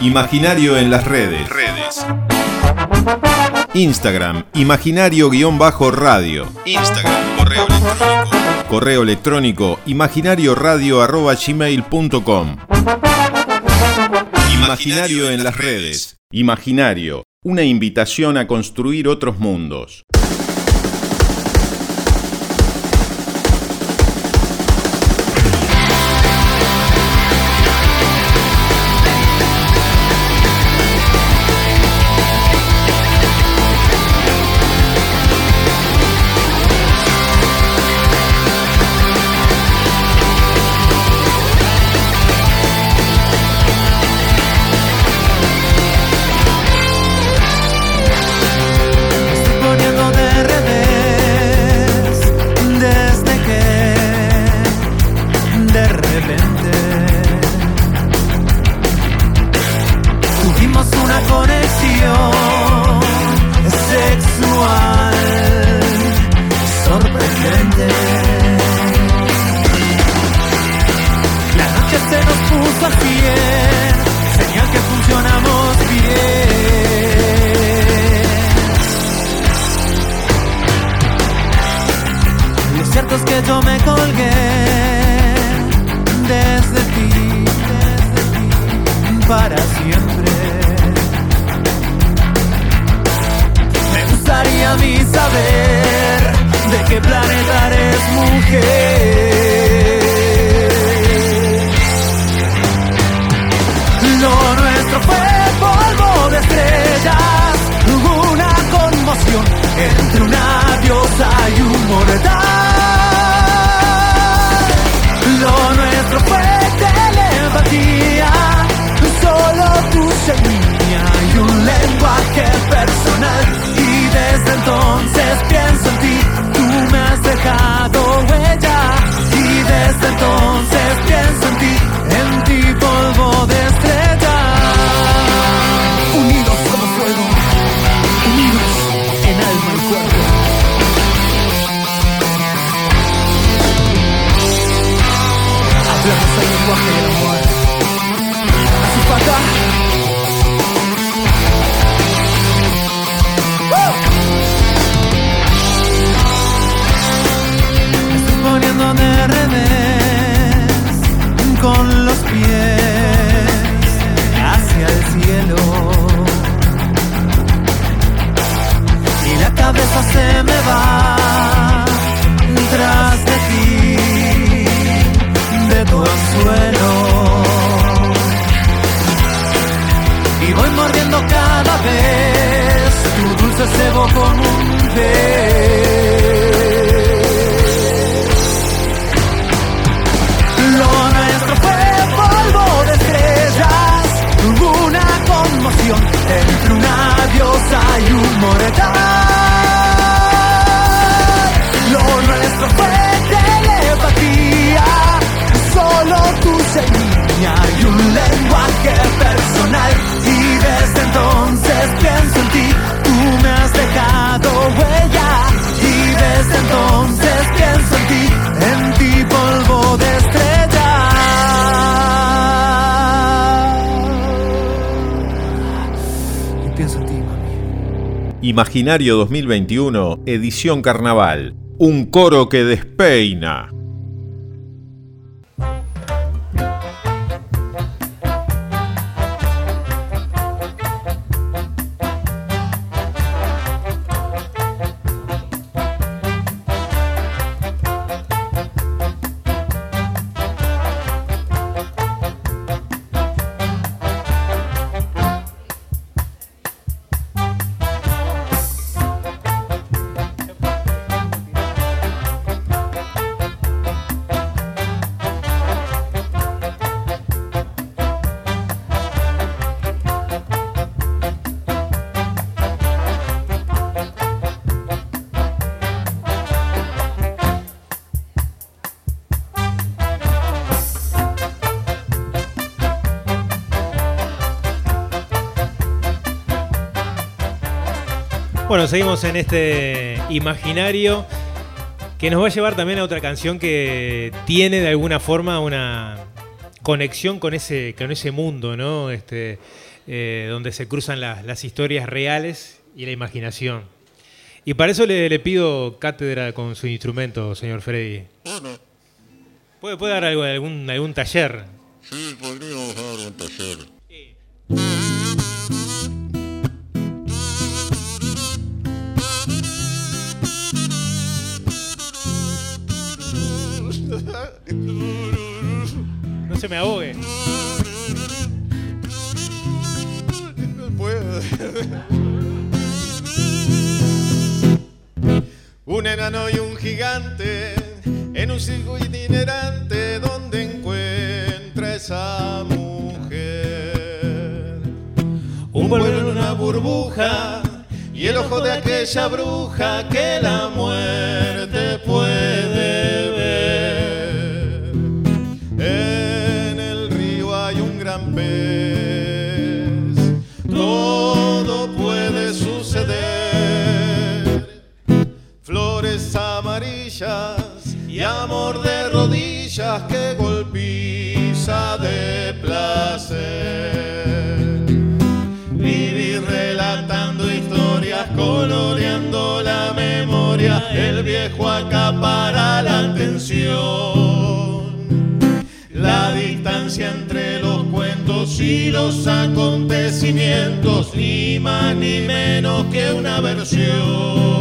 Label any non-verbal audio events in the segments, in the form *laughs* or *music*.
Imaginario en las redes. redes. Instagram, imaginario-radio. Instagram, correo electrónico. Correo electrónico, imaginarioradio.gmail.com. Imaginario en las redes. Imaginario, una invitación a construir otros mundos. Imaginario 2021, edición Carnaval. Un coro que despeina. en este imaginario que nos va a llevar también a otra canción que tiene de alguna forma una conexión con ese, con ese mundo, ¿no? Este, eh, donde se cruzan las historias reales y la imaginación. Y para eso le, pido cátedra con su instrumento, señor Freddy. ¿Puede, dar algún, taller? Sí, podríamos dar un taller. Sí. Se me ahogue. *laughs* Un enano y un gigante en un circo itinerante donde encuentra esa mujer. Un vuelo en una burbuja y el ojo de aquella bruja que la muerte puede los acontecimientos, ni más ni menos que una versión.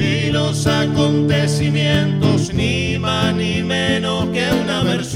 Y los acontecimientos, ni más ni menos que una versión.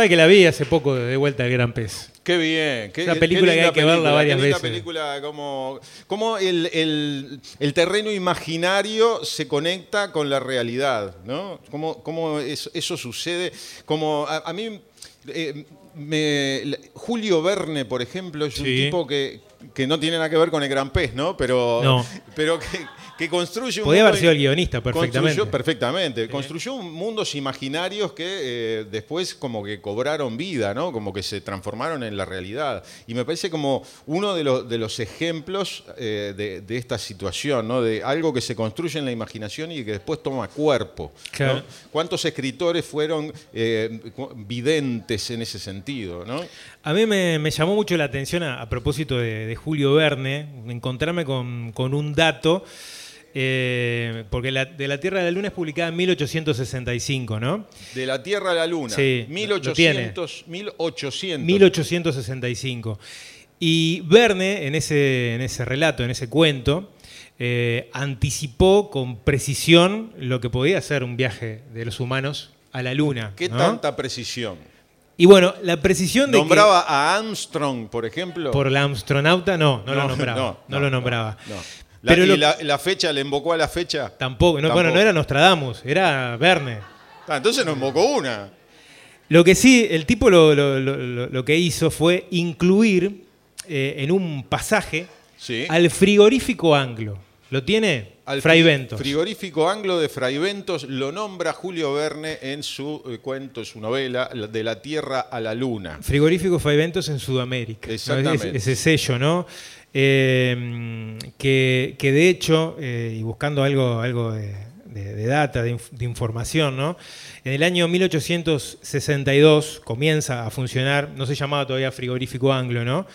¿Sabe que la vi hace poco de vuelta el Gran Pez? Qué bien. Qué, Una película qué que hay que verla película, varias qué linda veces. película, como, como el, el- el terreno imaginario se conecta con la realidad, ¿no? Cómo, cómo eso, eso sucede. Como a, a mí, eh, me- Julio Verne, por ejemplo, es un Sí. tipo que, que no tiene nada que ver con el Gran Pez, ¿no? Pero, No. pero que, que construye un Podía haber sido el guionista perfectamente. Construyó, perfectamente. Construyó un- mundos imaginarios que eh, después como que cobraron vida, ¿no? Como que se transformaron en la realidad. Y me parece como uno de, los de los ejemplos eh, de, de esta situación, ¿no? De algo que se construye en la imaginación y que después toma cuerpo. ¿no? Claro. ¿Cuántos escritores fueron eh, videntes en ese sentido, ¿no? A mí me, me llamó mucho la atención a, a propósito de, de Julio Verne, encontrarme con, con un dato, eh, porque la- de la Tierra a la Luna es publicada en 1865, ¿no? De la Tierra a la Luna. Sí, lo tiene. 1800, 1800. 1865. Y Verne, en ese, en ese relato, en ese cuento, eh, anticipó con precisión lo que podía ser un viaje de los humanos a la Luna. ¿Qué ¿no? tanta precisión? Y bueno, la precisión de ¿Nombraba a Armstrong, por ejemplo? por la astronauta, no, no, lo No, nombraba. No, *laughs* no, no, lo nombraba. La, Pero ¿Y lo- la, la fecha le invocó a la fecha? Tampoco, no, bueno, no era Nostradamus, era Verne. Ah, entonces no invocó una. Lo que sí, el tipo lo, lo- lo- que hizo fue incluir eh, en un pasaje Sí. al frigorífico anglo. ¿Lo tiene? Al Fray Ventos. Frigorífico anglo de Fray Ventos lo nombra Julio Verne en su eh, cuento, su novela, la- De la Tierra a la Luna. Frigorífico Fray Ventos en Sudamérica. ¿no? Exactamente. Ese, ese sello, ¿no? Eh, que, de hecho, eh, y buscando algo, algo de, de- data, de, inf- de información, ¿no? En el año 1862 comienza a funcionar, no se llamaba todavía frigorífico anglo, ¿no?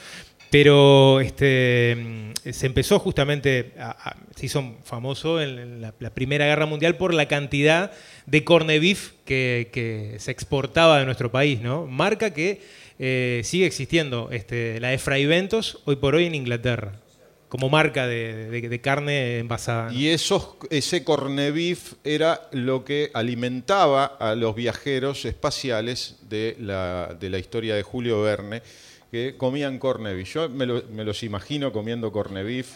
Pero este, mm, se empezó justamente, se hizo famoso en la, la Primera Guerra Mundial por la cantidad de corned beef que, que se exportaba de nuestro país, ¿no? Marca que eh, sigue existiendo, este, la de Fray Ventos, hoy por hoy en Inglaterra, como marca de, carne envasada. Y esos, ese corned beef era lo que alimentaba a los viajeros espaciales de la, de la historia de Julio Verne, que comían corned beef. Yo me, lo- me los imagino comiendo corned beef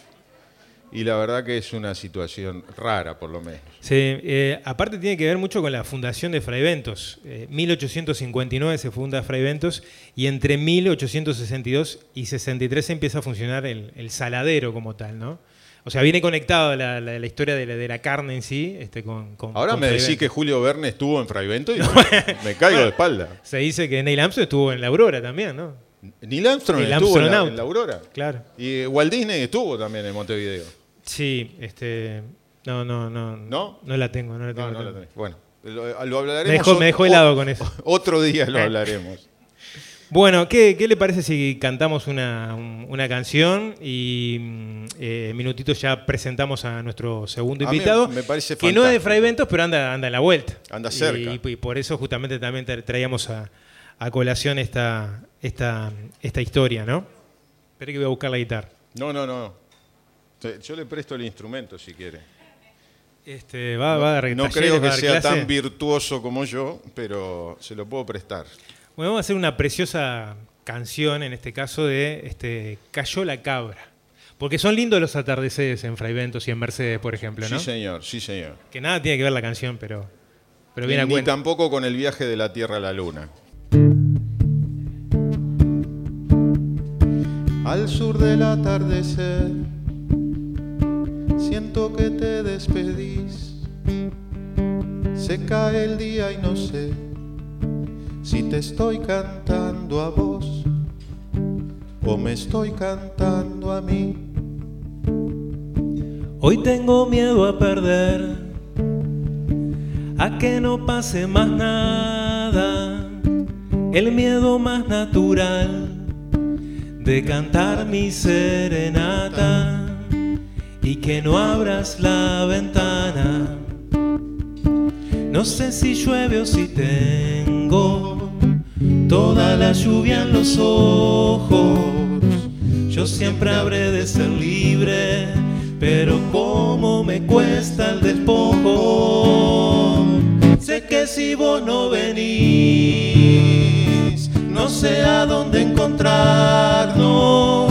y la verdad que es una situación rara, por lo menos. Sí, eh, aparte tiene que ver mucho con la fundación de Fray Ventos. Eh, 1859 se funda Fray Ventos y entre 1862 y 63 empieza a funcionar el, el saladero como tal, ¿no? O sea, viene conectado la, la- la historia de la, de la carne en sí este, con, con- Ahora con me decís que. Julio Verne estuvo en Fray Vento y me, me caigo de espalda. Se dice que Neil Armstrong estuvo en la Aurora también, ¿no? Neil Armstrong estuvo en la, astronauta. en la Aurora. Claro. Y Walt Disney estuvo también en Montevideo. Sí, este... No, no, no. ¿No? No la tengo, no la tengo. No, no la tengo. tenés. Bueno, lo, lo hablaremos. Me dejó- me ot- dejó helado con eso. *laughs* Otro día lo hablaremos. Bueno, ¿qué, qué le parece si cantamos una, un- una canción y mm, eh, minutitos ya presentamos a nuestro segundo invitado? me parece Que no es de fantástico. Fray Ventos, pero anda, anda en la vuelta. Anda cerca. Y, por eso justamente también tra- traíamos a, a colación esta, esta, esta historia, ¿no? Espera que voy a buscar la guitarra. No, no, no. Yo le presto el instrumento si quiere. Este, va, va a dar No talleres, creo que sea clase. tan virtuoso como yo, pero se lo puedo prestar. Bueno, vamos a hacer una preciosa canción, en este caso, de este, Cayó la cabra. Porque son lindos los atardeceres en Fray Ventos y en Mercedes, por ejemplo, ¿no? Sí, señor, sí, señor. Que nada tiene que ver la canción, pero, pero Ni, viene a ni cuenta. tampoco con el viaje de la Tierra a la Luna. Al sur del atardecer, siento que te despedís. Se cae el día y no sé si te estoy cantando a vos o me estoy cantando a mí. Hoy tengo miedo a perder, a que no pase más nada, el miedo más natural de cantar mi serenata y que no abras la ventana. No sé si llueve o si tengo toda la lluvia en los ojos. Yo siempre habré de ser libre, pero como me cuesta el despojo. Sé que si vos no venís, no sé a dónde encontrarnos.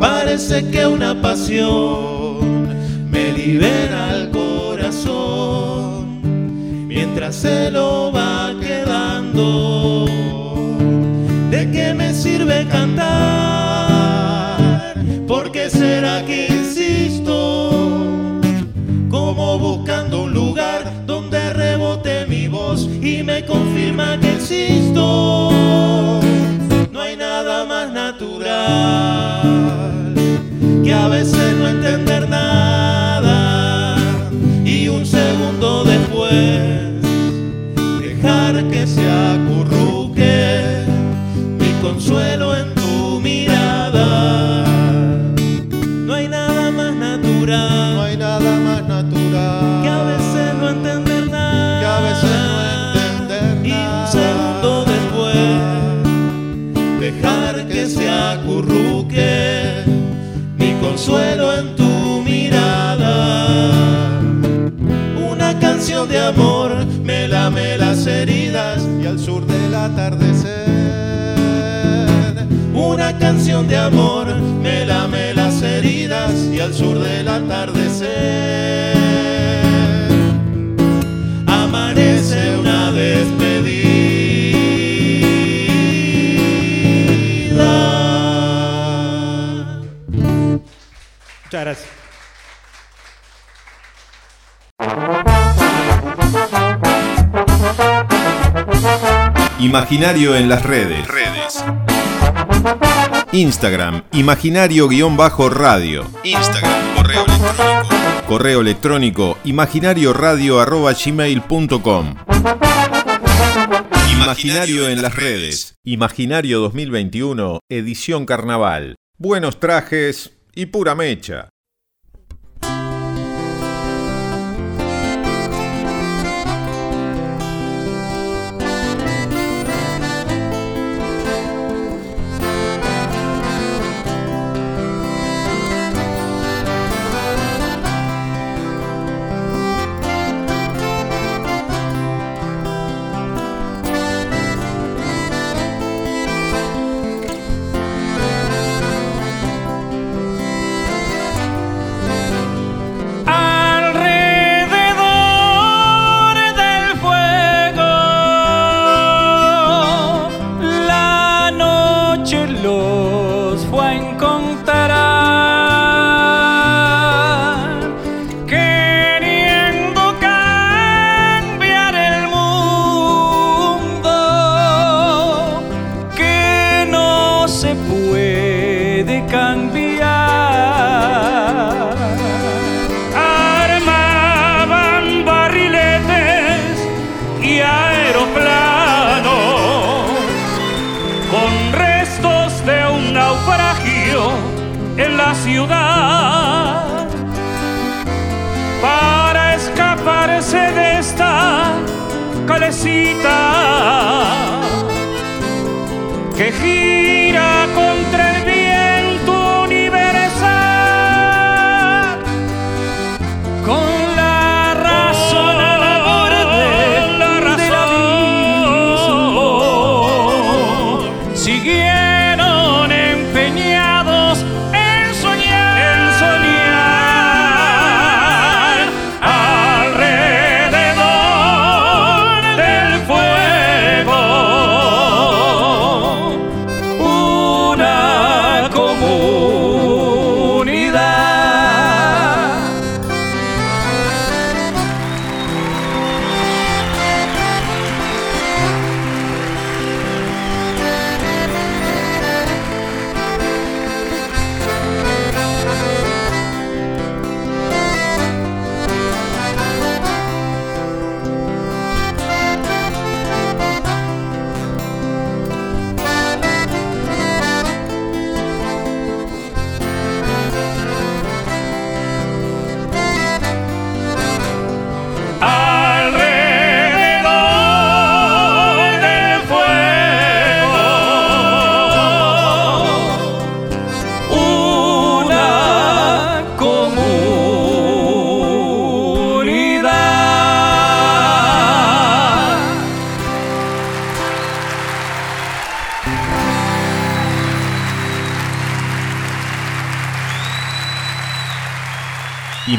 Parece que una pasión libera el corazón mientras se lo va quedando. ¿De qué me sirve cantar? Porque será que insisto, como buscando un lugar donde rebote mi voz y me confirma que existo. No hay nada más natural que a veces no entender nada dejar que se acurruque mi consuelo en tu mirada. No hay nada más natural. No hay nada más natural. Que a veces no entender nada. Que a veces no entender nada. Y un segundo después dejar que se acurruque mi consuelo en tu mirada de amor me lame las heridas y al sur del atardecer. Una canción de amor me lame las heridas y al sur del atardecer. Amanece una despedida. Muchas gracias. Imaginario en las redes. Instagram, imaginario-radio. Instagram, correo electrónico. Correo electrónico, imaginarioradio.gmail.com. Imaginario en las redes. Imaginario 2021, edición carnaval. Buenos trajes y pura mecha.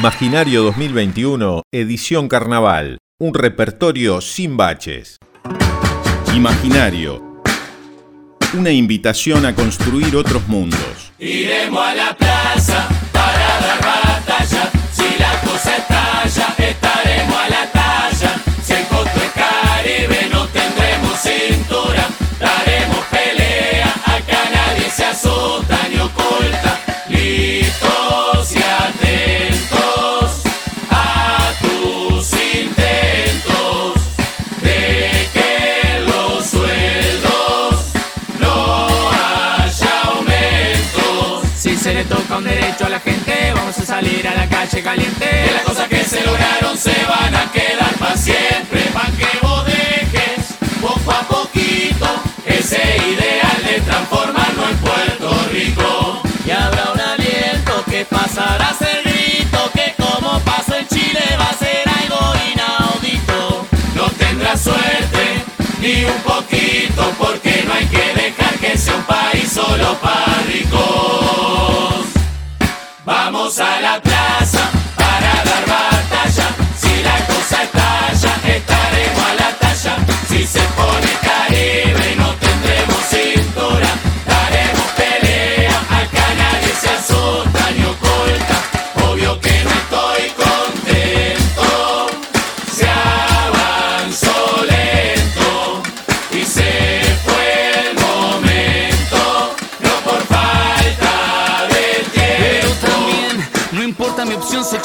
Imaginario 2021, edición carnaval, un repertorio sin baches. Imaginario. Una invitación a construir otros mundos. Iremos a la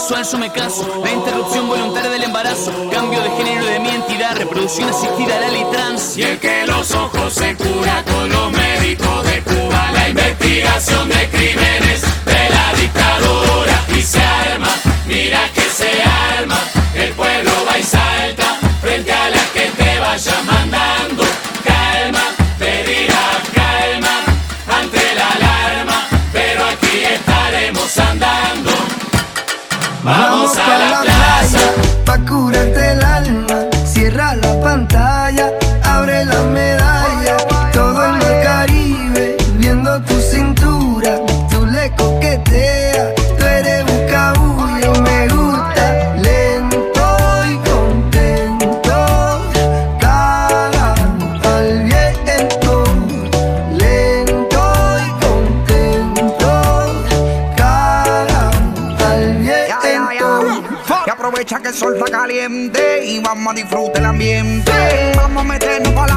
sexual yo me caso. La interrupción voluntaria del embarazo. Cambio de género de mi entidad. Reproducción asistida, la ley trans. Y el que los ojos se cura con los médicos de Cuba. La investigación de crímenes de la dictadura. Y se arma, mira que se arma. El pueblo va y salta frente a la que te vaya mandando. Caliente y vamos a disfrutar el ambiente. Vamos a meternos para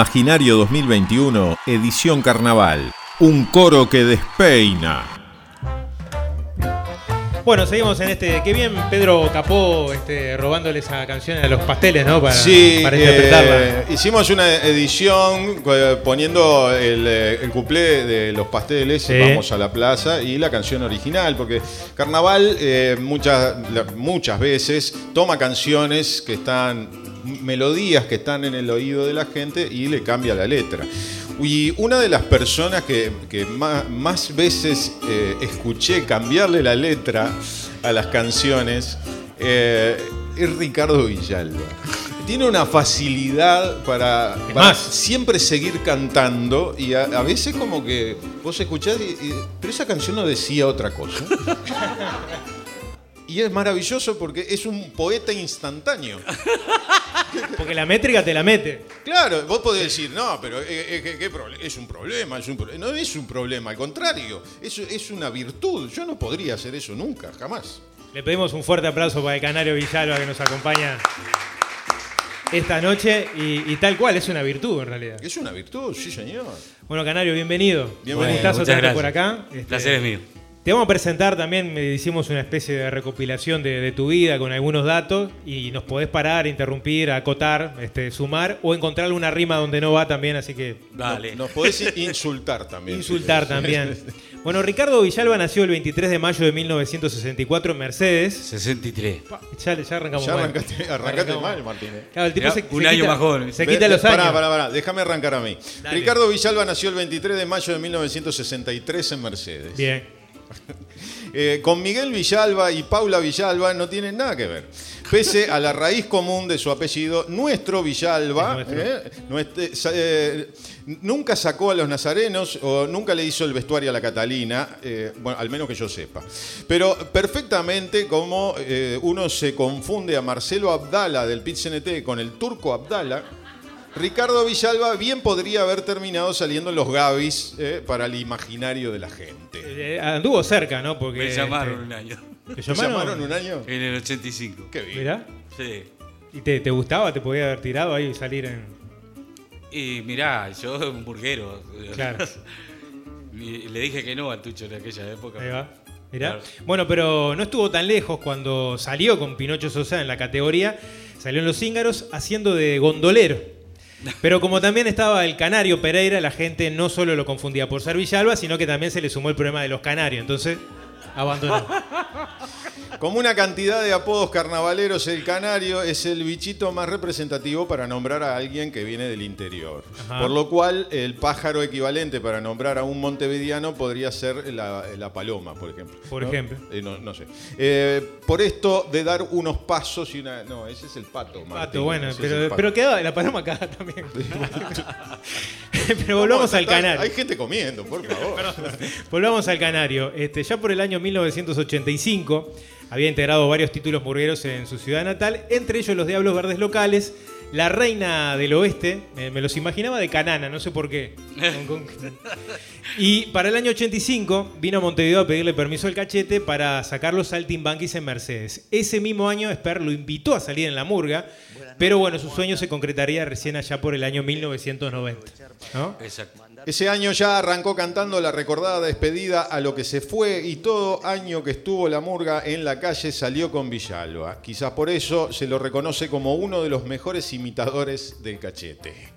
Imaginario 2021, edición carnaval. Un coro que despeina. Bueno, seguimos en este. Qué bien Pedro Capó este, robándole esa canción a los pasteles, ¿no? Para, Sí, para interpretarla. eh, hicimos una edición eh, poniendo el, eh, el cuplé de los pasteles, Sí. Vamos a la Plaza, y la canción original, porque Carnaval eh, muchas, muchas veces toma canciones que están, melodías que están en el oído de la gente y le cambia la letra. Y una de las personas que, que más, más veces eh, escuché cambiarle la letra a las canciones eh, es Ricardo Villalba. Tiene una facilidad para, para siempre seguir cantando y a, a veces como que vos escuchás, y- y- pero esa canción no decía otra cosa. *laughs* Y es maravilloso porque es un poeta instantáneo. Porque la métrica te la mete. Claro, vos podés decir, no, pero eh, eh, ¿qué- qué proble- es un problema, es un pro-". no es un problema, al contrario, es, es una virtud. Yo no podría hacer eso nunca, jamás. Le pedimos un fuerte aplauso para el Canario Villalba que nos acompaña esta noche y, y tal cual, es una virtud en realidad. Es una virtud, sí, señor. Bueno, Canario, bienvenido. Bienvenido. Un gustazo muchas tenerte gracias. por acá. Este, placer es mío. Te vamos a presentar también, eh, hicimos una especie de recopilación de, de tu vida con algunos datos y nos podés parar, interrumpir, acotar, este, sumar o encontrar una rima donde no va también, así que Dale. Nos podés insultar también. insultar también. *laughs* Bueno, Ricardo Villalba nació el 23 de mayo de 1964 en Mercedes. 63. Pa, Ya, ya arrancamos Ya mal. arrancaste, arrancaste Arrancamos mal, Martínez. Claro, el tipo Mirá, se, un se año quita- más joven. Se quita ve- los años. Pará, pará, pará, déjame arrancar a mí. Dale. Ricardo Villalba nació el 23 de mayo de 1963 en Mercedes. Bien. *laughs* Eh, con Miguel Villalba y Paula Villalba no tienen nada que ver. Pese a la raíz común de su apellido, nuestro Villalba nuestro. eh, eh, nunca sacó a los nazarenos o nunca le hizo el vestuario a la Catalina, bueno, al menos que yo sepa. Pero perfectamente como uno se confunde a Marcelo Abdala del pit CNT con el turco Abdala, Ricardo Villalba bien podría haber terminado saliendo en los Gavis eh, para el imaginario de la gente. Eh, anduvo cerca, ¿no? Porque Me llamaron este, un año. ¿Te ¿Te llamaron? llamaron un año? En el 85. Qué bien. Mirá. Sí. ¿Y te, te gustaba? ¿Te podía haber tirado ahí y salir en...? Y mirá, yo un burguero. Claro. *laughs* Y le dije que no al Tucho en aquella época. Ahí va. Mirá. Claro. Bueno, pero no estuvo tan lejos cuando salió con Pinocho Sosa en la categoría. Salió en Los Cíngaros haciendo de gondolero. *laughs* Pero como también estaba el canario Pereira, la gente no solo lo confundía por ser Villalba, sino que también se le sumó el problema de los canarios. Entonces, abandonó. *laughs* Como una cantidad de apodos carnavaleros, el canario es el bichito más representativo para nombrar a alguien que viene del interior. Ajá. Por lo cual, el pájaro equivalente para nombrar a un montevideano podría ser la, la paloma, por ejemplo. Por ¿no? ejemplo. Eh, no, no sé. Eh, por esto de dar unos pasos y una. No, ese es el pato, Martín. Pato, bueno, Ese pero, pato. pero quedaba la paloma acá *laughs* también. *laughs* pero volvamos Vamos, al canario. Hay gente comiendo, por favor. *laughs* Volvamos al Canario. Este, ya por el año 1985 había integrado varios títulos murgueros en su ciudad natal, entre ellos los Diablos Verdes locales, la Reina del Oeste, me, me los imaginaba de Canana, no sé por qué. *laughs* Y para el año 85 vino a Montevideo a pedirle permiso al cachete para sacar los saltimbanquis en Mercedes. Ese mismo año Esper lo invitó a salir en la murga, pero bueno, su sueño se concretaría recién allá por el año 1990. ¿no? Exacto. Ese año ya arrancó cantando la recordada despedida a lo que se fue y todo año que estuvo la murga en la calle salió con Villalba. Quizás por eso se lo reconoce como uno de los mejores imitadores del cachete. *laughs*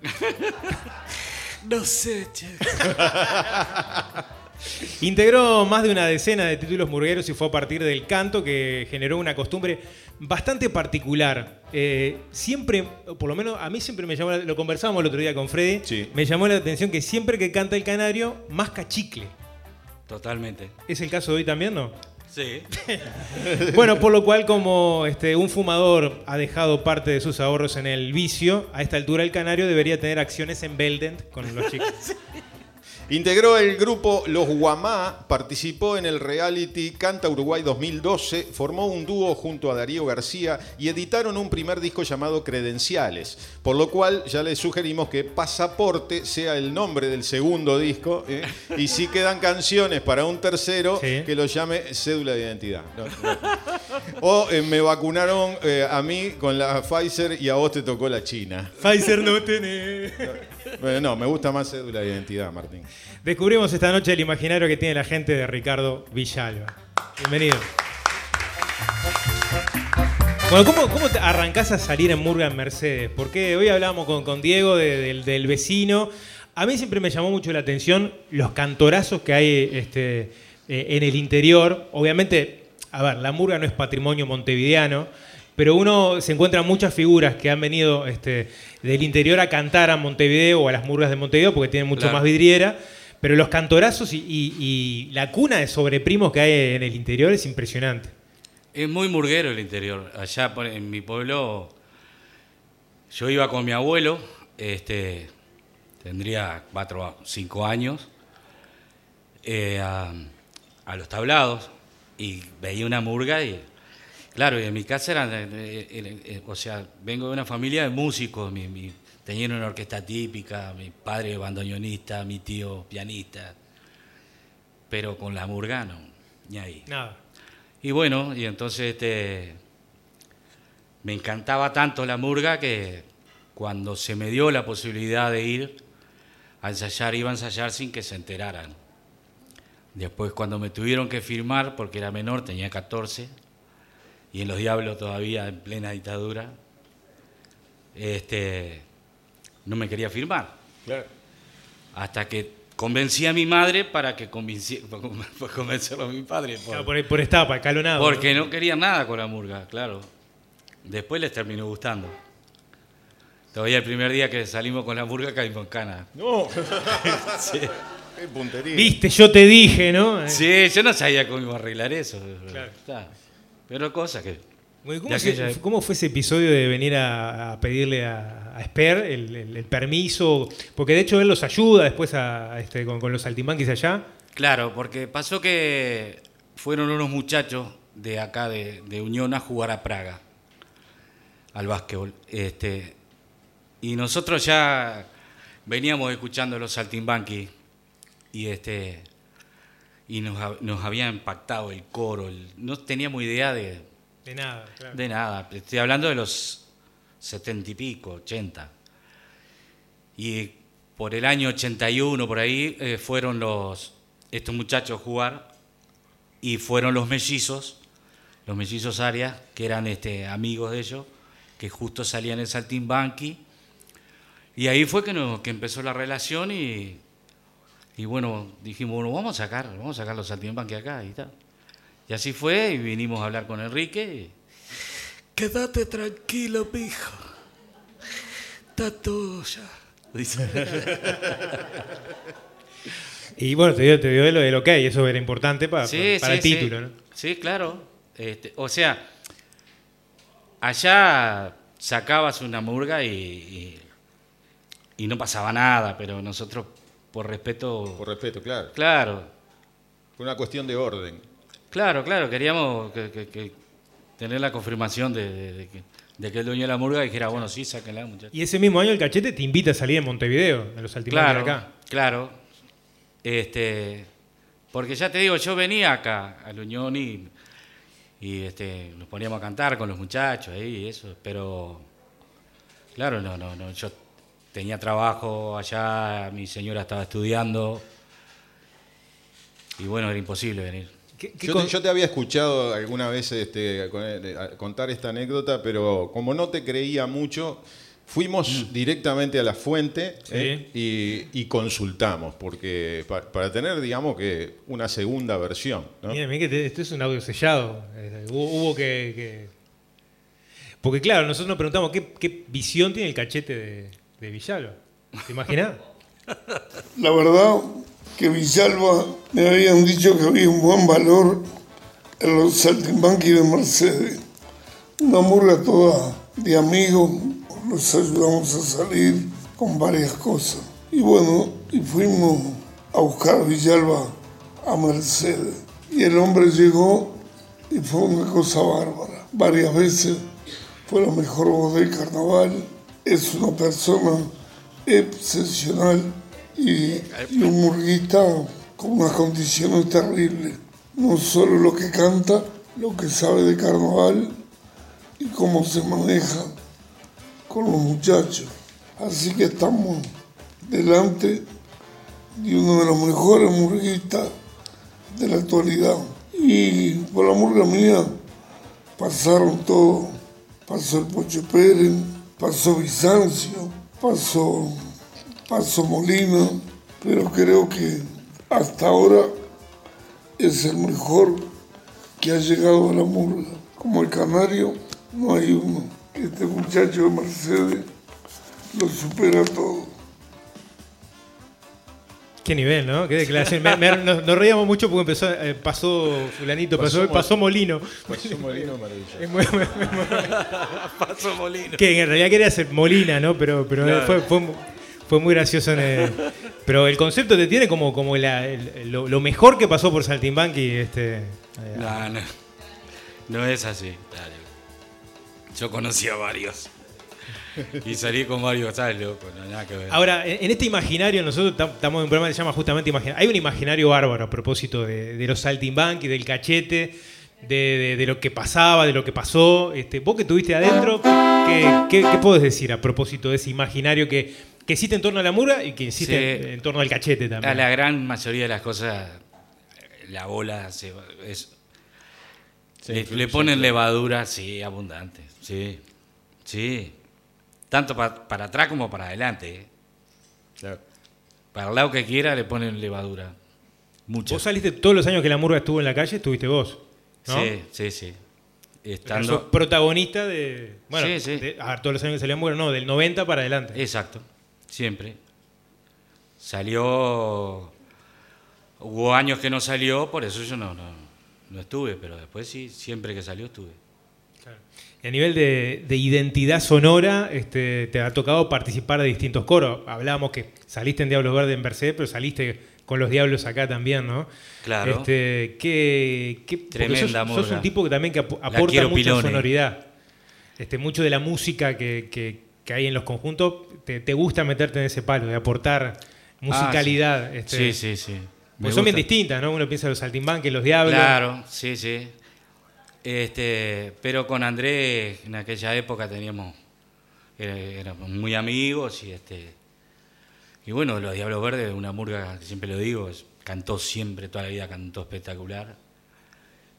No sé, che. *laughs* Integró más de una decena de títulos murgueros y fue a partir del canto que generó una costumbre bastante particular. Eh, siempre, por lo menos a mí siempre me llamó, la- lo conversábamos el otro día con Freddy, Sí. me llamó la atención que siempre que canta el canario, masca chicle. Totalmente. ¿Es el caso de hoy también, no? Sí. *laughs* Bueno, por lo cual como este, un fumador ha dejado parte de sus ahorros en el vicio, a esta altura el canario debería tener acciones en Beldent con los chicos. *laughs* *laughs* Integró el grupo Los Guamá, participó en el reality Canta Uruguay 2012, formó un dúo junto a Darío García y editaron un primer disco llamado Credenciales, por lo cual ya les sugerimos que Pasaporte sea el nombre del segundo disco ¿eh? y si quedan canciones para un tercero, Sí. que lo llame Cédula de Identidad. No, no. O eh, me vacunaron eh, a mí con la Pfizer y a vos te tocó la China. Pfizer no tenés. Bueno, no, me gusta más Cédula de Identidad, Martín. Descubrimos esta noche el imaginario que tiene la gente de Ricardo Villalba. Bienvenido. Bueno, ¿cómo, cómo te arrancás a salir en Murga en Mercedes? Porque hoy hablábamos con, Diego de- del, del vecino. A mí siempre me llamó mucho la atención los cantorazos que hay este, eh, en el interior. Obviamente, a ver, la Murga no es patrimonio montevideano, pero uno se encuentra muchas figuras que han venido este, del interior a cantar a Montevideo o a las murgas de Montevideo porque tienen mucho Claro. más vidriera. Pero los cantorazos y, y- y la cuna de sobreprimos que hay en el interior es impresionante. Es muy murguero el interior. Allá en mi pueblo, yo iba con mi abuelo, este, tendría cuatro o cinco años, eh, a, a los tablados y veía una murga y, claro, y en mi casa eran, eh, eh, eh, o sea, vengo de una familia de músicos, mi, mi- tenían una orquesta típica, mi padre bandoneonista, mi tío pianista, pero con la murga no, ni ahí. Nada. Y bueno, y entonces este, me encantaba tanto la murga que cuando se me dio la posibilidad de ir a ensayar, iba a ensayar sin que se enteraran. Después cuando me tuvieron que firmar, porque era menor, tenía 14, y en Los Diablos todavía en plena dictadura, este, no me quería firmar. Hasta que convencí a mi madre para que *laughs* convenci- para convencerlo a mi padre. por- Claro, por, por estapa, escalonado. porque no querían nada con la murga, claro. Después les terminó gustando. Todavía el primer día que salimos con la murga caímos en cana. No, *laughs* Sí. qué puntería. Viste, yo te dije, ¿no? Sí, yo no sabía cómo iba a arreglar eso. Claro. Está. Pero cosa que... Bueno, ¿Cómo, de se- aquella- cómo fue ese episodio de venir a, a pedirle a, a Esper el, el- el permiso? Porque de hecho él los ayuda después a este, con, con los saltimbanquis allá. Claro, porque pasó que fueron unos muchachos de acá de, de Unión a jugar a Praga, al básquetbol. Este, y nosotros ya veníamos escuchando los saltimbanquis y este y nos, nos había impactado el coro, el- no teníamos idea de, De nada, claro. de nada. Estoy hablando de los setenta y pico, ochenta. Y por el año 81, por ahí, eh, fueron los, estos muchachos jugar y fueron los mellizos, los mellizos Arias, que eran este, amigos de ellos, que justo salían en Saltimbanqui. Y ahí fue que, nos- que empezó la relación y, y bueno, dijimos, bueno, vamos a sacar, vamos a sacar los Saltimbanqui acá y tal. Y así fue y vinimos a hablar con Enrique. Quédate tranquilo, mijo. Está todo ya. Dice. *laughs* Y bueno, te dio, te dio el, el ok, eso era importante para, Sí, para el sí, título, sí. ¿no? Sí, claro. Este, o sea, allá sacabas una murga y, y, y no pasaba nada, pero nosotros, por respeto. Por respeto, claro. Claro, Fue una cuestión de orden. claro, claro. Queríamos que, que- que tener la confirmación de, de- de que, de que el dueño de la murga dijera, bueno, sí, sáquenla, muchachos. Y ese mismo año el cachete te invita a salir en Montevideo, a los Saltimbanqui Claro, acá. claro. Este, porque ya te digo, yo venía acá al Unión y, y este, nos poníamos a cantar con los muchachos ahí y eso, pero claro, no, no, no, yo tenía trabajo allá, mi señora estaba estudiando y bueno, era imposible venir. ¿Qué- qué Yo con- te, yo te había escuchado alguna vez este, eh, a- contar esta anécdota, pero como no te creía mucho, fuimos directamente a la fuente Mm. Sí. eh, y, y consultamos, porque pa- para tener, digamos, que una segunda versión. ¿no? Mira, mira que te- esto es un audio sellado. Eh, hubo, hubo que, que- Porque claro, nosotros nos preguntamos qué, qué visión tiene el cachete de, de Villalba. ¿Te imaginas? *laughs* La verdad que Villalba me habían dicho que había un buen valor en los saltimbanquis de Mercedes. Una murga toda de amigos, los ayudamos a salir con varias cosas. Y bueno, y fuimos a buscar a Villalba a Mercedes. Y el hombre llegó y fue una cosa bárbara. Varias veces fue la mejor voz del carnaval. Es una persona excepcional y, un murguista con unas condiciones terribles. No solo lo que canta, lo que sabe de carnaval y cómo se maneja con los muchachos. Así que estamos delante de uno de los mejores murguistas de la actualidad. Y por la murga mía pasaron todo. Pasó el Pocho Pérez, pasó Bizancio, pasó, pasó Molina, pero creo que hasta ahora es el mejor que ha llegado a la murga. Como el canario, no hay uno. Este muchacho de Mercedes lo supera todo. Qué nivel, ¿no? Qué declaración. Me- me- nos, nos reíamos mucho porque empezó, eh, pasó fulanito, pasó, Pasó pasó, Mol- Molino. Pasó Molino maravilloso. *laughs* Paso molino. que en realidad quería ser Molina, ¿no? Pero, pero Claro. fue, fue, fue muy gracioso. en el- pero el concepto te tiene como, como la- el- lo, lo mejor que pasó por Saltimbanqui. Este, eh, No, no, no es así. dale. Yo conocí a varios. Y salí con varios, ¿sabes, loco? No, nada que ver. Ahora, en este imaginario, nosotros tam- estamos en un programa que se llama justamente Imaginario. Hay un imaginario bárbaro a propósito de, de los saltimbanqui, del cachete, de, de- de lo que pasaba, de lo que pasó. Este, vos que estuviste adentro, ¿qué, qué, qué podés decir a propósito de ese imaginario que, que existe en torno a la murga y que existe Sí. en, en torno al cachete A también? la gran mayoría de las cosas, la bola se, va- es- le, le ponen levadura, sí, abundante. Sí, sí. Tanto pa- para atrás como para adelante. ¿eh? Claro. Para el lado que quiera le ponen levadura. Mucho. Vos saliste todos los años que la murga estuvo en la calle, estuviste vos. ¿no? Sí, sí, sí. O sea, sos Estando, protagonista de. Bueno, Sí, sí. de- a ver, todos los años que salió la murga, no, del 90 para adelante. Exacto, siempre. Salió. Hubo años que no salió, por eso yo no, no, no estuve, pero después sí, siempre que salió estuve. Y a nivel de, de identidad sonora, este, te ha tocado participar de distintos coros. Hablábamos que saliste en Diablos Verdes en Mercedes, pero saliste con los Diablos acá también, ¿no? Claro. Este, ¿qué, qué- porque Tremenda sos, sos un tipo que también que ap- aporta mucha Pilone. sonoridad. Este, mucho de la música que, que- que hay en los conjuntos, te, te gusta meterte en ese palo, de aportar musicalidad. Ah, sí. este, sí, sí, sí. Pues son bien distintas, ¿no? Uno piensa en los saltimbanques, los diablos. Claro, sí, sí. Este, pero con Andrés en aquella época teníamos, éramos muy amigos y este, y bueno, los Diablos Verdes, una murga, que siempre lo digo, cantó siempre, toda la vida cantó espectacular.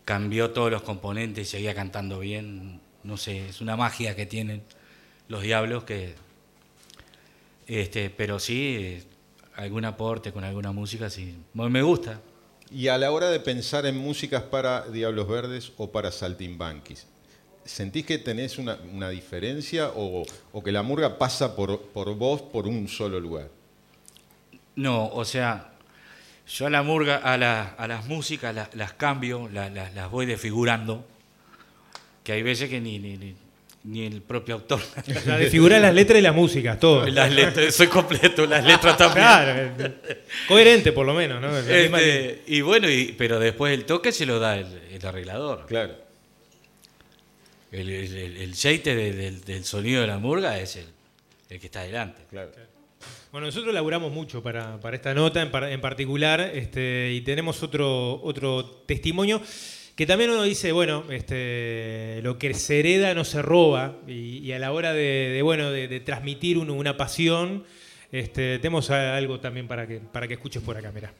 Cambió todos los componentes, seguía cantando bien. No sé, es una magia que tienen los diablos que. Este, pero sí, algún aporte con alguna música, sí. Me gusta. Y a la hora de pensar en músicas para Diablos Verdes o para Saltimbanquis, ¿sentís que tenés una, diferencia o, o que la murga pasa por, por vos por un solo lugar? No, o sea, yo a la murga, a, la- a las músicas la- las cambio, la- la- las voy desfigurando, que hay veces que ni- ni el propio autor. *laughs* O sea, las letras y las músicas, todo. *laughs* Las letras, soy completo, las letras también. Claro, eh, coherente por lo menos, ¿no? La. Este, y bueno, y- pero después el toque se lo da el, el arreglador. Claro. El, el, el- el jeite de- del, del sonido de la murga es el, el que está adelante. Claro. Bueno, nosotros laburamos mucho para, para esta nota en, par- en particular este, y tenemos otro, otro testimonio que también uno dice, bueno, este, lo que se hereda no se roba y, a la hora de, bueno, de, transmitir uno una pasión, este, tenemos algo también para que, para que escuches por acá, mira.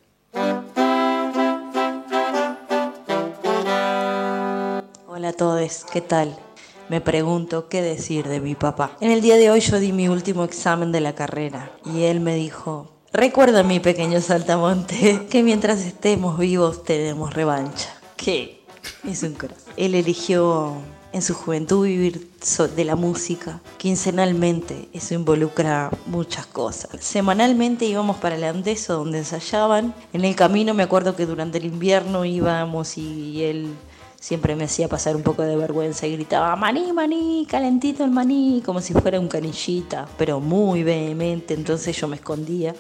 Hola a todos, ¿qué tal? Me pregunto qué decir de mi papá. En el día de hoy yo di mi último examen de la carrera y él me dijo, recuerda mi pequeño saltamonte, *laughs* que mientras estemos vivos tenemos revancha. ¿Qué? Es un corazón. Él eligió en su juventud vivir de la música. Quincenalmente, eso involucra muchas cosas. Semanalmente íbamos para el Andeso donde ensayaban. En el camino me acuerdo que durante el invierno íbamos y él siempre me hacía pasar un poco de vergüenza y gritaba, maní, maní, calentito el maní, como si fuera un canillita, pero muy vehemente, entonces yo me escondía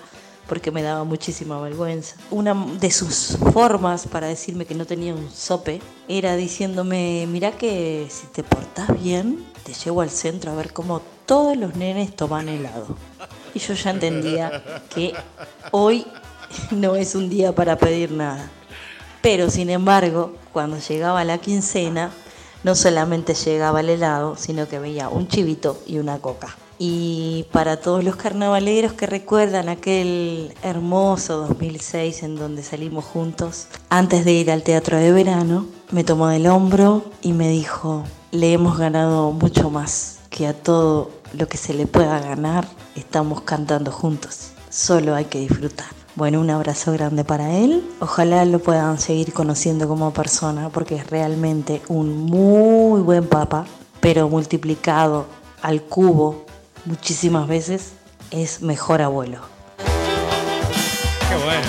porque me daba muchísima vergüenza. Una de sus formas para decirme que no tenía un sope era diciéndome, mira que si te portás bien, te llevo al centro a ver cómo todos los nenes toman helado. Y yo ya entendía que hoy no es un día para pedir nada. Pero sin embargo, cuando llegaba la quincena, no solamente llegaba el helado, sino que veía un chivito y una coca. Y para todos los carnavaleros que recuerdan aquel hermoso 2006 en donde salimos juntos, antes de ir al teatro de verano, me tomó del hombro y me dijo, le hemos ganado mucho más que a todo lo que se le pueda ganar, estamos cantando juntos. Solo hay que disfrutar. Bueno, un abrazo grande para él. Ojalá lo puedan seguir conociendo como persona porque es realmente un muy buen papa, pero multiplicado al cubo muchísimas veces es mejor abuelo. Qué bueno.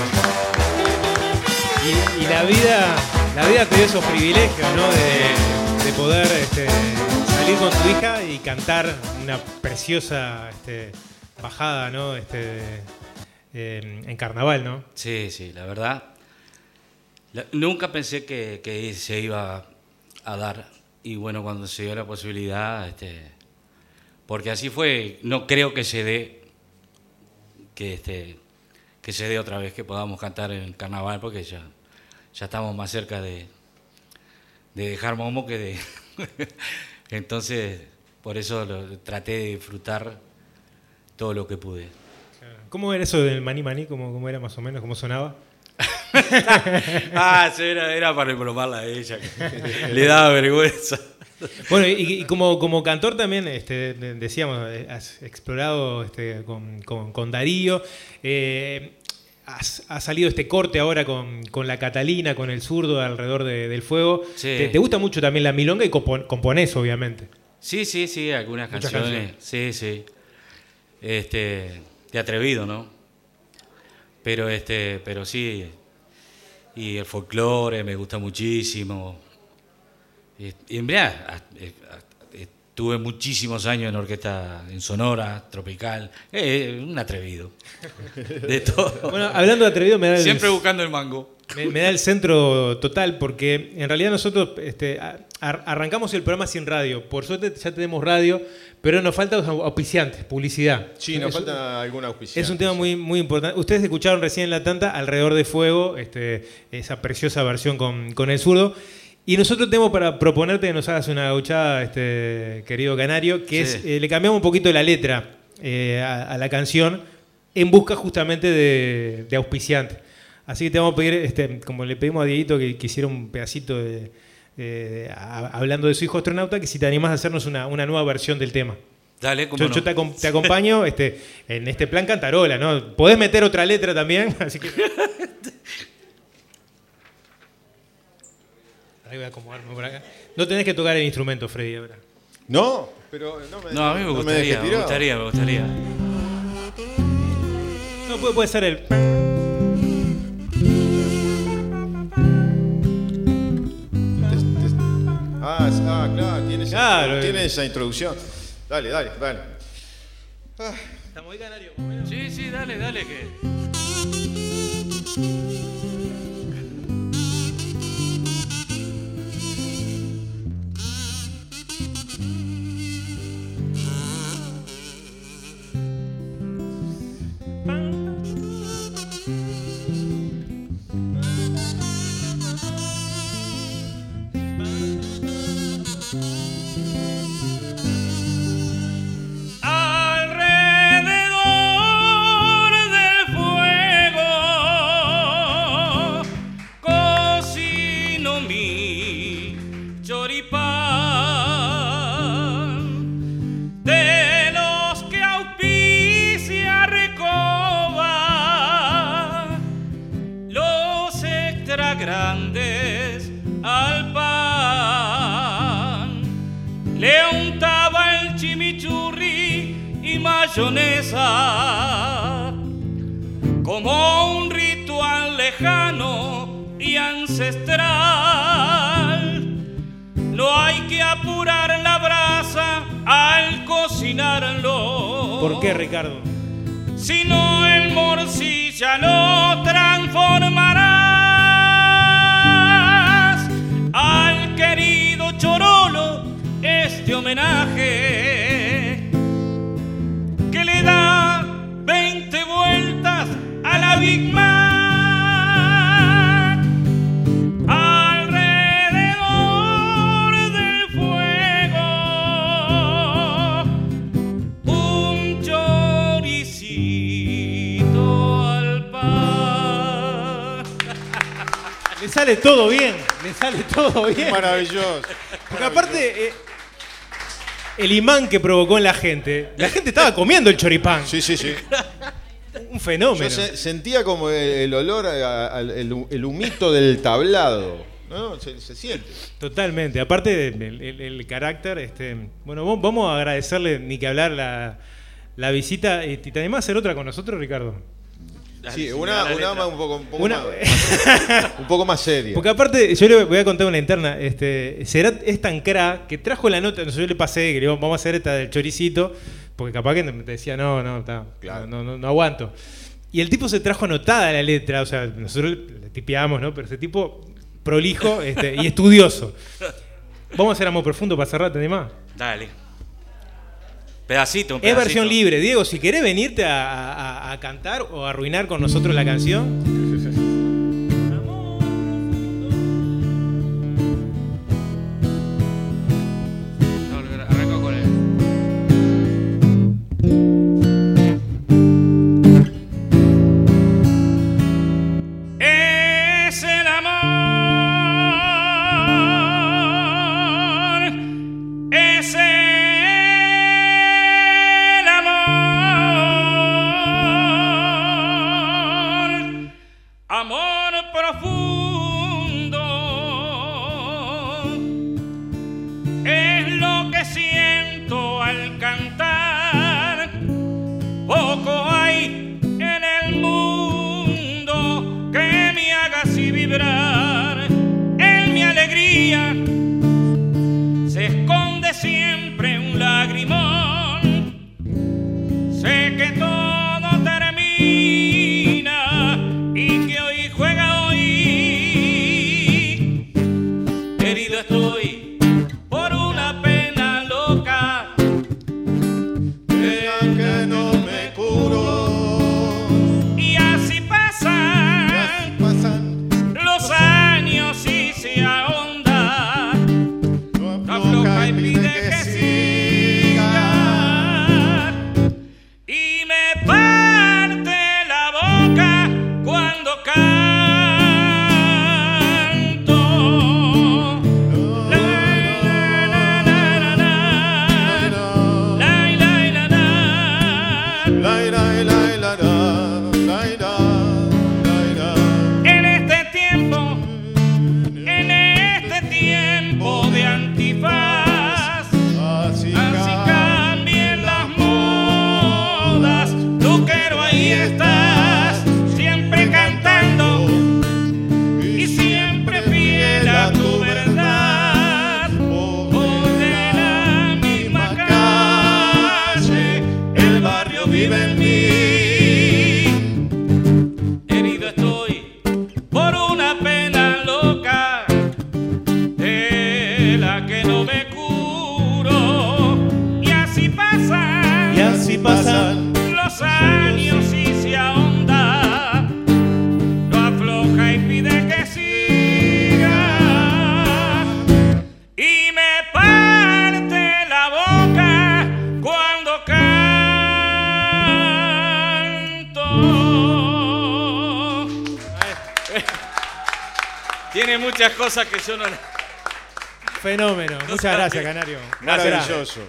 Y, y la vida, la vida te dio esos privilegios, ¿no? De, de poder este, salir con tu hija y cantar una preciosa este, bajada, ¿no? Este, eh, en carnaval, ¿no? Sí, sí, la verdad. la- nunca pensé que, que se iba a dar. Y bueno, cuando se dio la posibilidad, este, porque así fue, no creo que se dé, que, este, que se dé otra vez, que podamos cantar en carnaval, porque ya, ya estamos más cerca de, de dejar momo que de... *laughs* Entonces, por eso lo- traté de disfrutar todo lo que pude. ¿Cómo era eso del maní maní? ¿Cómo, cómo era más o menos? ¿Cómo sonaba? *laughs* ah, era, era para embromarla a ella. *laughs* Le daba vergüenza. Bueno, y, y como, como cantor también, este, de- decíamos, has explorado este, con, con- con Darío. eh, has- ha salido este corte ahora con, con la Catalina, con el zurdo alrededor de- del fuego. Sí. Te, te gusta mucho también la milonga y compon- componés, obviamente. Sí, sí, sí, algunas canciones. Sí, sí. Este, de atrevido, ¿no? Pero este, pero sí. Y el folclore me gusta muchísimo. Y, y en verdad, a- eh, estuve muchísimos años en orquesta en Sonora, tropical. Eh, un atrevido. *laughs* De todo. Bueno, hablando de atrevido, me da el- Siempre buscando el mango. Me, me da el centro total porque en realidad nosotros este, a- arrancamos el programa sin radio. Por suerte ya tenemos radio, pero nos falta auspiciantes, publicidad. Sí, nos Es- falta alguna auspiciante. Es un tema muy, muy importante. Ustedes escucharon recién en La Tanta, Alrededor de Fuego, este, esa preciosa versión con, con el zurdo. Y nosotros tenemos para proponerte que nos hagas una gauchada, este, querido Canario, que Sí. es, eh, le cambiamos un poquito la letra eh, a, a la canción en busca justamente de, de auspiciantes. Así que te vamos a pedir, este, como le pedimos a Dieguito que, que hiciera un pedacito de, eh, a- hablando de su hijo astronauta, que si te animás a hacernos una, una nueva versión del tema. Dale, Yo, no. yo te, acom- te acompaño este, en este plan cantarola, ¿no? Podés meter otra letra también, *laughs* así que. Ahí voy a acomodarme por acá. No tenés que tocar el instrumento, Freddy, ahora. No, pero no me, No, a mí me no gustaría, dejes me, tirado. gustaría, me gustaría. No, puede, puede ser el. Ah, ah, claro, tiene esa, Claro, tiene eh. esa introducción. Dale, dale, dale. ¿Estamos ahí, Canario? Sí, sí, dale, dale que. Maravilloso. Porque aparte, eh, el imán que provocó en la gente, la gente estaba comiendo el choripán. Sí, sí, sí. Un fenómeno. Yo se- sentía como el, el olor, a- al- el, hu- el humito del tablado. ¿no? Se, se siente. Totalmente. Aparte el, el- el carácter, este, bueno, vamos- vamos a agradecerle ni que hablar la, la visita. Eh, ¿Te animás a hacer otra con nosotros, Ricardo? Sí, una, una más un poco, un poco Una- más, *laughs* un poco más seria. Porque aparte, yo le voy a contar una interna. Este, Será es tan cra que trajo la nota. Yo le pasé que le digo, vamos a hacer esta del choricito. Porque capaz que me decía, no, no, está, no, no, no aguanto. Y el tipo se trajo anotada la letra. O sea, nosotros le tipeamos, ¿no? Pero ese tipo prolijo este, y estudioso. *laughs* Vamos a hacer amor profundo para cerrar, ¿te animás? Dale. Pedacito, un Es versión libre. Diego, si querés venirte a, a- a cantar o a arruinar con nosotros la canción. Y Muchas gracias, Canario. Maravilloso.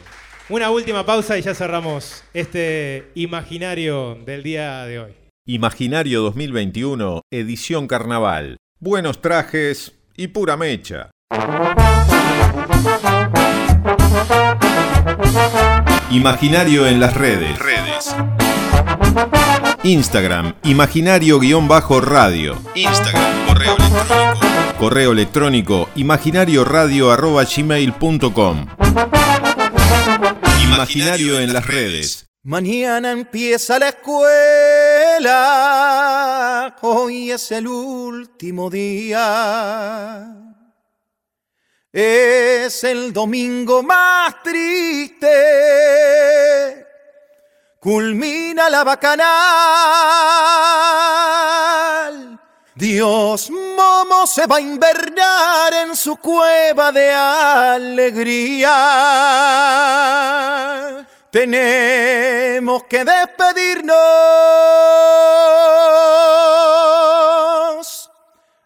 Una última pausa y ya cerramos este imaginario del día de hoy. Imaginario 2021, edición carnaval. Buenos trajes y pura mecha. Imaginario en las redes. Redes. Instagram, imaginario-radio. Instagram, correo electrónico. Correo electrónico, imaginarioradio.gmail.com Imaginario en las redes. Mañana empieza la escuela, hoy es el último día. Es el domingo más triste, culmina la bacanal. Dios Momo se va a invernar en su cueva de alegría. Tenemos que despedirnos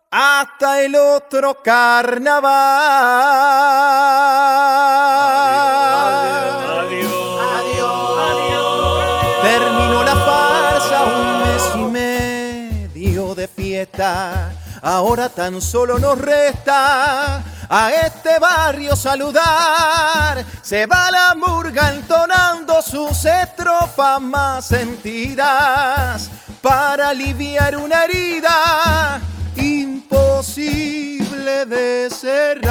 hasta el otro carnaval. Ahora tan solo nos resta a este barrio saludar. Se va la murga entonando sus estrofas más sentidas para aliviar una herida imposible de cerrar.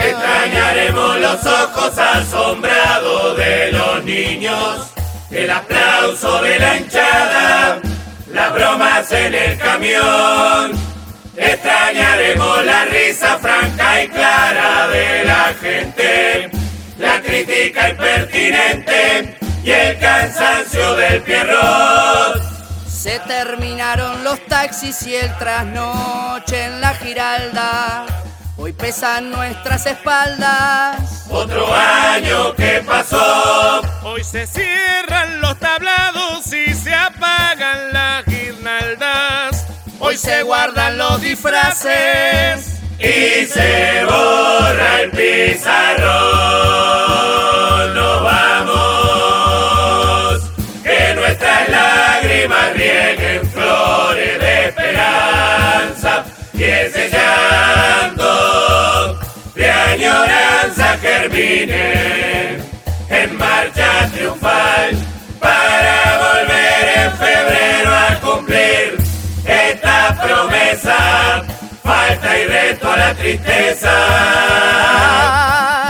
Extrañaremos los ojos asombrados de los niños, el aplauso de la hinchada, las bromas en el camión. Extrañaremos la risa franca y clara de la gente, la crítica impertinente y el cansancio del pierrot. Se terminaron los taxis y el trasnoche en la giralda. Hoy pesan nuestras espaldas. Otro año que pasó. Hoy se cierran los tablados y se apagan las guirnaldas. Hoy se guardan los disfraces. y se borra el pizarrón. Nos vamos, que nuestras lágrimas rieguen flores de esperanza y ese llanto de añoranza germine en marcha triunfal Reto a la tristeza.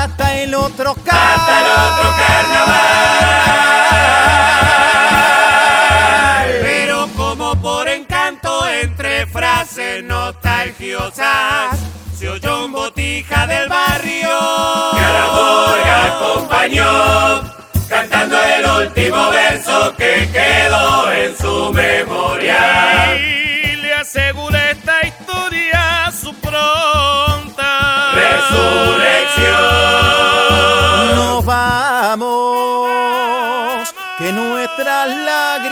Hasta el otro Hasta el otro carnaval. Pero como por encanto entre frases nostalgiosas se oyó un botija del barrio. Que a la morga acompañó cantando el último verso que quedó en su memoria.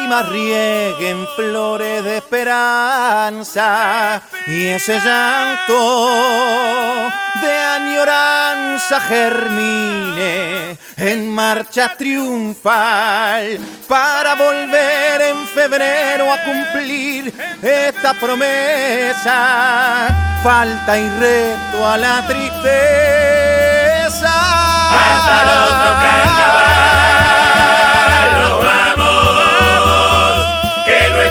Lágrimas rieguen flores de esperanza y ese llanto de añoranza germine en marcha triunfal para volver en febrero a cumplir esta promesa. Falta y reto a la tristeza. Hasta el otro carnaval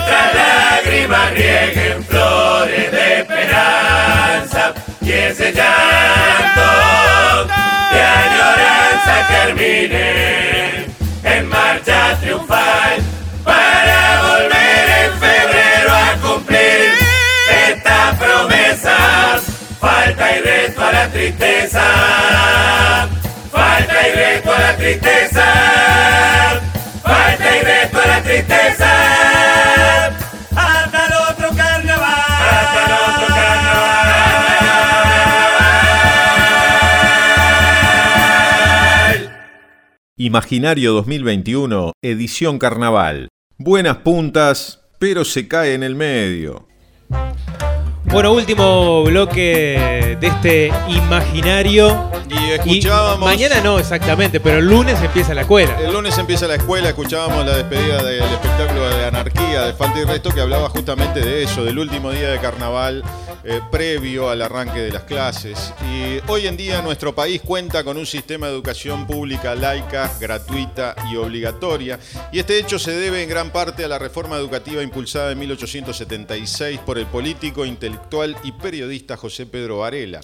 nuestras lágrimas rieguen flores de esperanza y ese llanto de añoranza termine en marcha triunfal para volver en febrero a cumplir estas promesas. Falta Falta y resto a la tristeza. Falta y resto a la tristeza. Falta y resto a la tristeza. Imaginario 2021, edición carnaval. Buenas puntas, pero se cae en el medio. Bueno, último bloque de este imaginario. Y escuchábamos- mañana no exactamente, pero el lunes empieza la escuela. El lunes empieza la escuela, escuchábamos la despedida del espectáculo de anarquía, de falta y resto, que hablaba justamente de eso, del último día de carnaval eh, previo al arranque de las clases. Y hoy en día nuestro país cuenta con un sistema de educación pública laica, gratuita y obligatoria. Y este hecho se debe en gran parte a la reforma educativa impulsada en 1876 por el político, intelectual y periodista José Pedro Varela.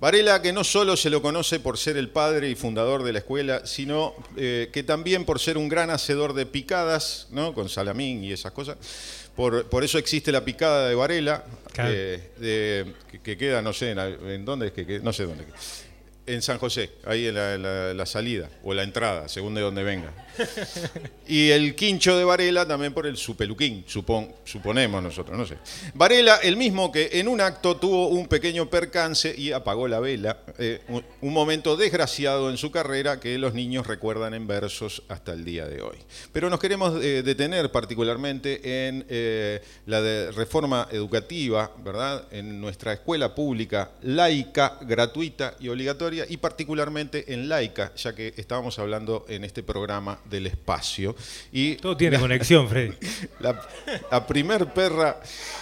Varela, que no solo se lo conoce por ser el padre y fundador de la escuela, sino eh, que también por ser un gran hacedor de picadas, ¿no? con salamín y esas cosas. Por, por eso existe la picada de Varela, Claro. eh, de- que, que queda, no sé, en, en dónde es que, que- no sé dónde. En San José, ahí en la, la- la salida o la entrada, según de dónde venga. *laughs* Y el quincho de Varela también por el su peluquín, supon- suponemos nosotros, no sé. Varela, el mismo que en un acto tuvo un pequeño percance y apagó la vela, eh, un, un momento desgraciado en su carrera que los niños recuerdan en versos hasta el día de hoy. Pero nos queremos eh, detener particularmente en eh, la de reforma educativa, ¿verdad? En nuestra escuela pública laica, gratuita y obligatoria, y particularmente en laica, ya que estábamos hablando en este programa del espacio. Y Todo tiene conexión, Freddy. *laughs* La, la primer perra.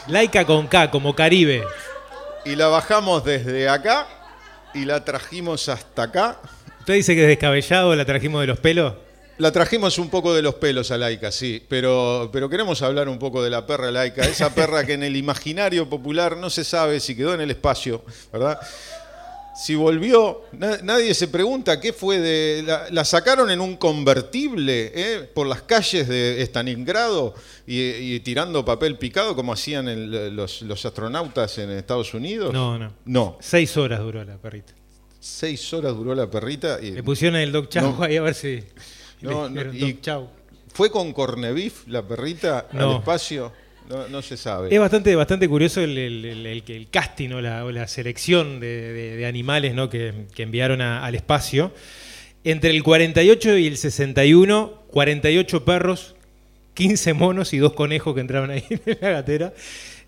Laica con K, como Caribe. Y la bajamos desde acá y la trajimos hasta acá. ¿Usted dice que es descabellado la trajimos de los pelos? La trajimos un poco de los pelos a Laika, sí, pero, pero queremos hablar un poco de la perra Laika, esa perra que en el imaginario popular no se sabe si quedó en el espacio, ¿verdad? Si volvió, na- nadie se pregunta qué fue de... La, la sacaron en un convertible ¿eh? por las calles de Stalingrado y, y tirando papel picado como hacían el- los, los astronautas en Estados Unidos. No, no. No. Seis horas duró la perrita. Seis horas duró la perrita y... Le pusieron el Chow No. ahí a ver si. No, no, y-. ¿Fue con cornebif la perrita al espacio? No, no se sabe. Es bastante, bastante curioso el, el- el- casting o la, o la selección de, de- de animales ¿no? que, que enviaron a- al espacio. Entre el 48 y el 61, 48 perros, 15 monos y dos conejos que entraban ahí *laughs* en la gatera.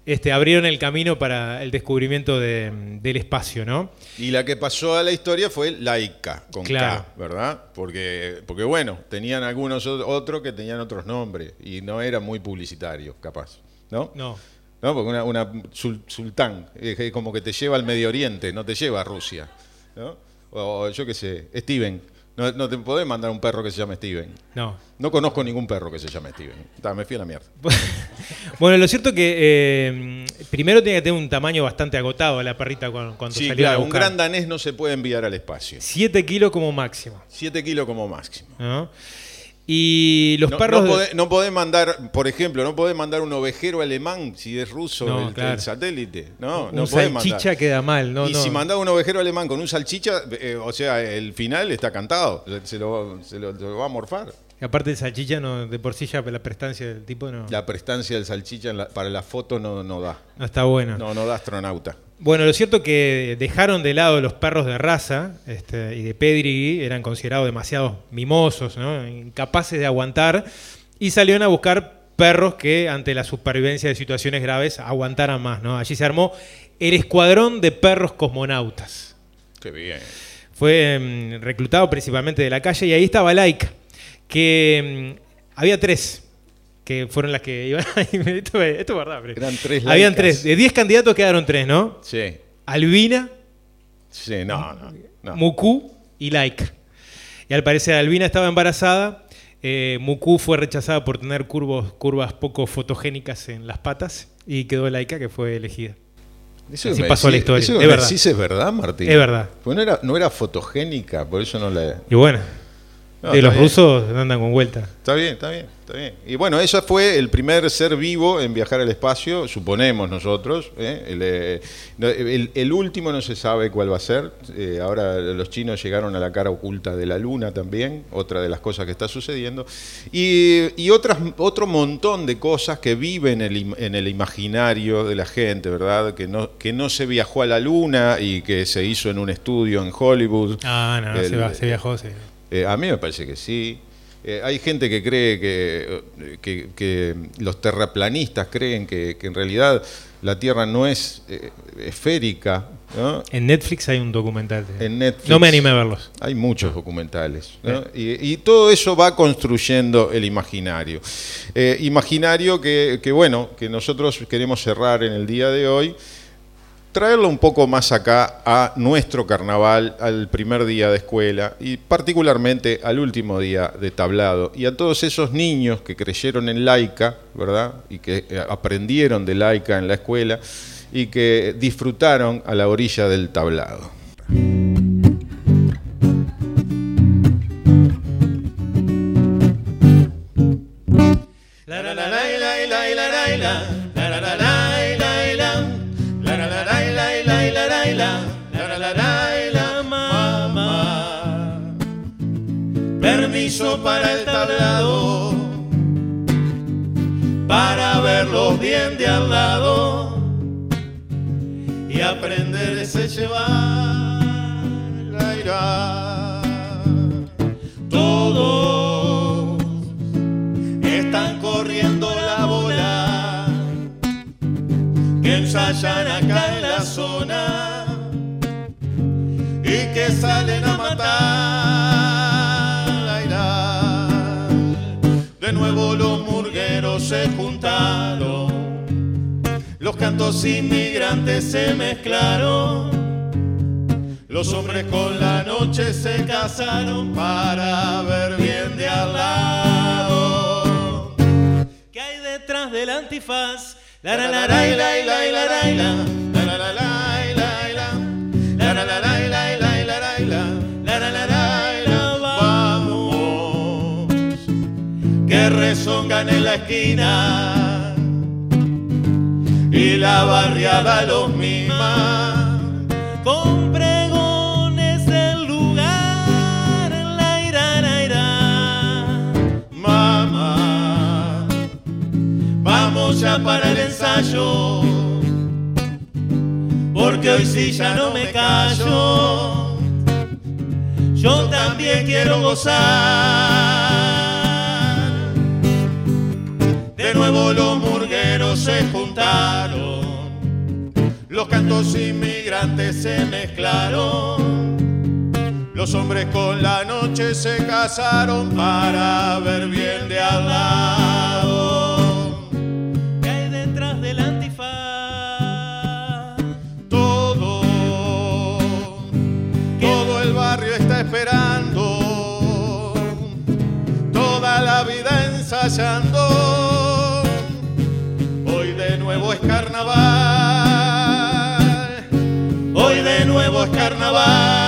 Este, abrieron el camino para el descubrimiento de- del espacio, ¿no? Y la que pasó a la historia fue Laika, con Claro. K, ¿verdad? Porque, porque bueno, tenían algunos otros que tenían otros nombres y no eran muy publicitarios, capaz, ¿no? No. No, porque una, una sul- sultán, es como que te lleva al Medio Oriente, no te lleva a Rusia, ¿no? O yo qué sé, Steven. No, no te podés mandar un perro que se llame Steven. No. No conozco ningún perro que se llame Steven. Ta, me fui a la mierda. *laughs* Bueno, lo cierto que eh, primero tiene que tener un tamaño bastante agotado la perrita cuando, Sí, salió a claro, un buscar. gran danés no se puede enviar al espacio. 7 kilos como máximo. 7 kilos como máximo. ¿no? Y los no, perros. No podés, no podés mandar, por ejemplo, no podés mandar un ovejero alemán si es ruso No, el, claro. el satélite. No, Un no podés salchicha mandar. queda mal, no, y si mandás un ovejero alemán con un salchicha, eh, o sea, el final está cantado. Se lo, se lo- se lo va a morfar. Y aparte el salchicha no, de por sí ya la prestancia del tipo no, La prestancia del salchicha la- para la foto no, no da. no está buena. No, no da astronauta. Bueno, lo cierto que dejaron de lado los perros de raza este, y de pedigree, eran considerados demasiado mimosos, ¿no? incapaces de aguantar, y salieron a buscar perros que ante la supervivencia de situaciones graves aguantaran más. ¿no? Allí se armó el escuadrón de perros cosmonautas. Qué bien. Fue mm, reclutado principalmente de la calle y ahí estaba Laika, que mm, había tres que fueron las que iban *laughs* esto, es- esto es verdad. Fred. Eran tres Habían laicas. tres. De 10 candidatos quedaron tres, ¿no? Sí. Albina, Sí, no, no. no. Muku y Laika. Y al parecer Albina estaba embarazada. eh, Muku fue rechazada por tener curvos, curvas poco fotogénicas en las patas y quedó Laika que fue elegida. Eso Así pasó la historia. Eso es verdad. es verdad, Martín. Es verdad. Pues no era, no era fotogénica, por eso no la. Y bueno, No, de los bien. rusos andan con vuelta. Está bien, está bien, está bien. Y bueno, ese fue el primer ser vivo en viajar al espacio, suponemos nosotros. ¿eh? El, eh, no, el- el último no se sabe cuál va a ser. Eh, ahora los chinos llegaron a la cara oculta de la luna también, otra de las cosas que está sucediendo. Y, y otras, otro montón de cosas que viven en el, en el imaginario de la gente, ¿verdad? Que no, que no se viajó a la luna y que se hizo en un estudio en Hollywood. Ah, no, no, se, va- se viajó, sí. Eh, a mí me parece que sí. Eh, hay gente que cree que, eh, que- que los terraplanistas creen que, que en realidad la Tierra no es eh, esférica. ¿no? En Netflix hay un documental. de- En Netflix No me animé a verlos. Hay muchos documentales. ¿no? Y, y todo eso va construyendo el imaginario. Eh, imaginario que, bueno, que nosotros queremos cerrar en el día de hoy traerlo un poco más acá a nuestro carnaval, al primer día de escuela y particularmente al último día de tablado y a todos esos niños que creyeron en laica, ¿verdad? Y que eh, aprendieron de laica en la escuela y que disfrutaron a la orilla del tablado. Hombres con la noche se casaron para ver bien de al lado. ¿Qué hay detrás del antifaz? Todo, todo el barrio está esperando, toda la vida ensayando. Hoy de nuevo es carnaval, hoy de nuevo es carnaval.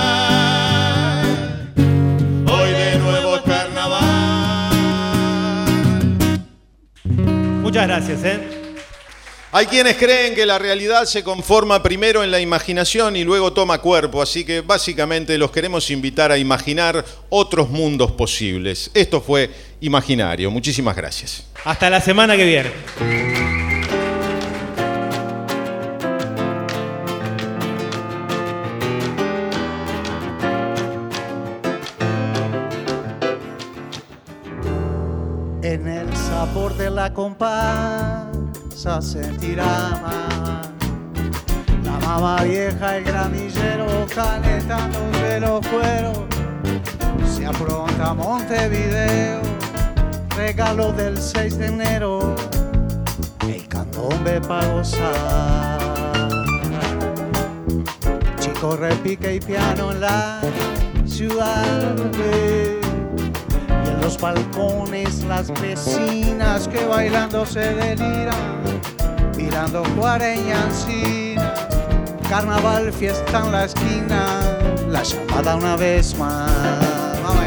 Muchas gracias, ¿eh? Hay quienes creen que la realidad se conforma primero en la imaginación y luego toma cuerpo, así que básicamente los queremos invitar a imaginar otros mundos posibles. Esto fue Imaginario. Muchísimas gracias. Hasta la semana que viene. La comparsa sentirá más la mamá vieja, el gramillero calentándose los cueros. Se apronta Montevideo, regalo del 6 de enero, el candombe para gozar. Chico repique y piano en la ciudad. Los balcones las vecinas que bailando se deliran, mirando cuareña encina. Carnaval, fiesta en la esquina, la llamada una vez más. Vamos.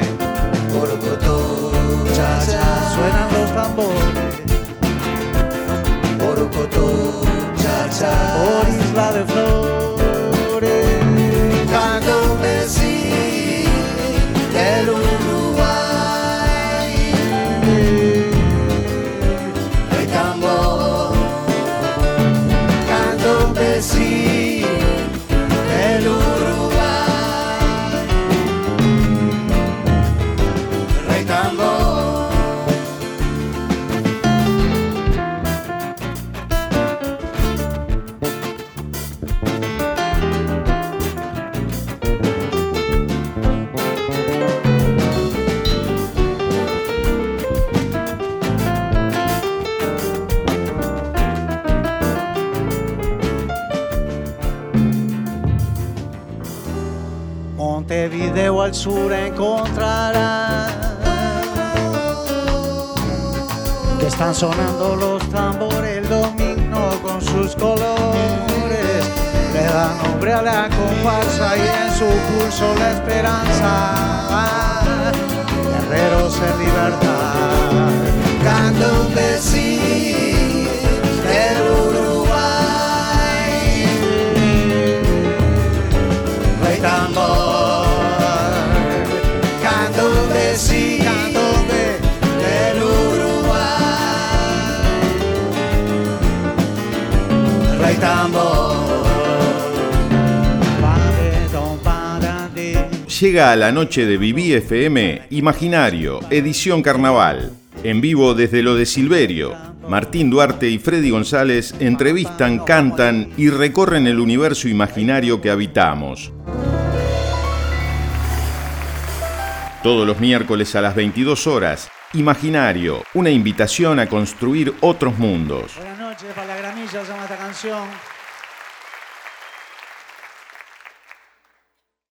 cha cha, suenan los tambores. Borocotó, cha cha, por isla de flores. Canta sonando los tambores, el domingo con sus colores. Le da nombre a la comparsa y en su pulso la esperanza. Guerreros en libertad, canta un vecino Llega a la noche de Viví FM Imaginario, edición carnaval. En vivo desde lo de Silverio. Martín Duarte y Freddy González entrevistan, cantan y recorren el universo imaginario que habitamos. Todos los miércoles a las 22 horas, Imaginario, una invitación a construir otros mundos. Buenas noches, para la gramilla llama esta canción.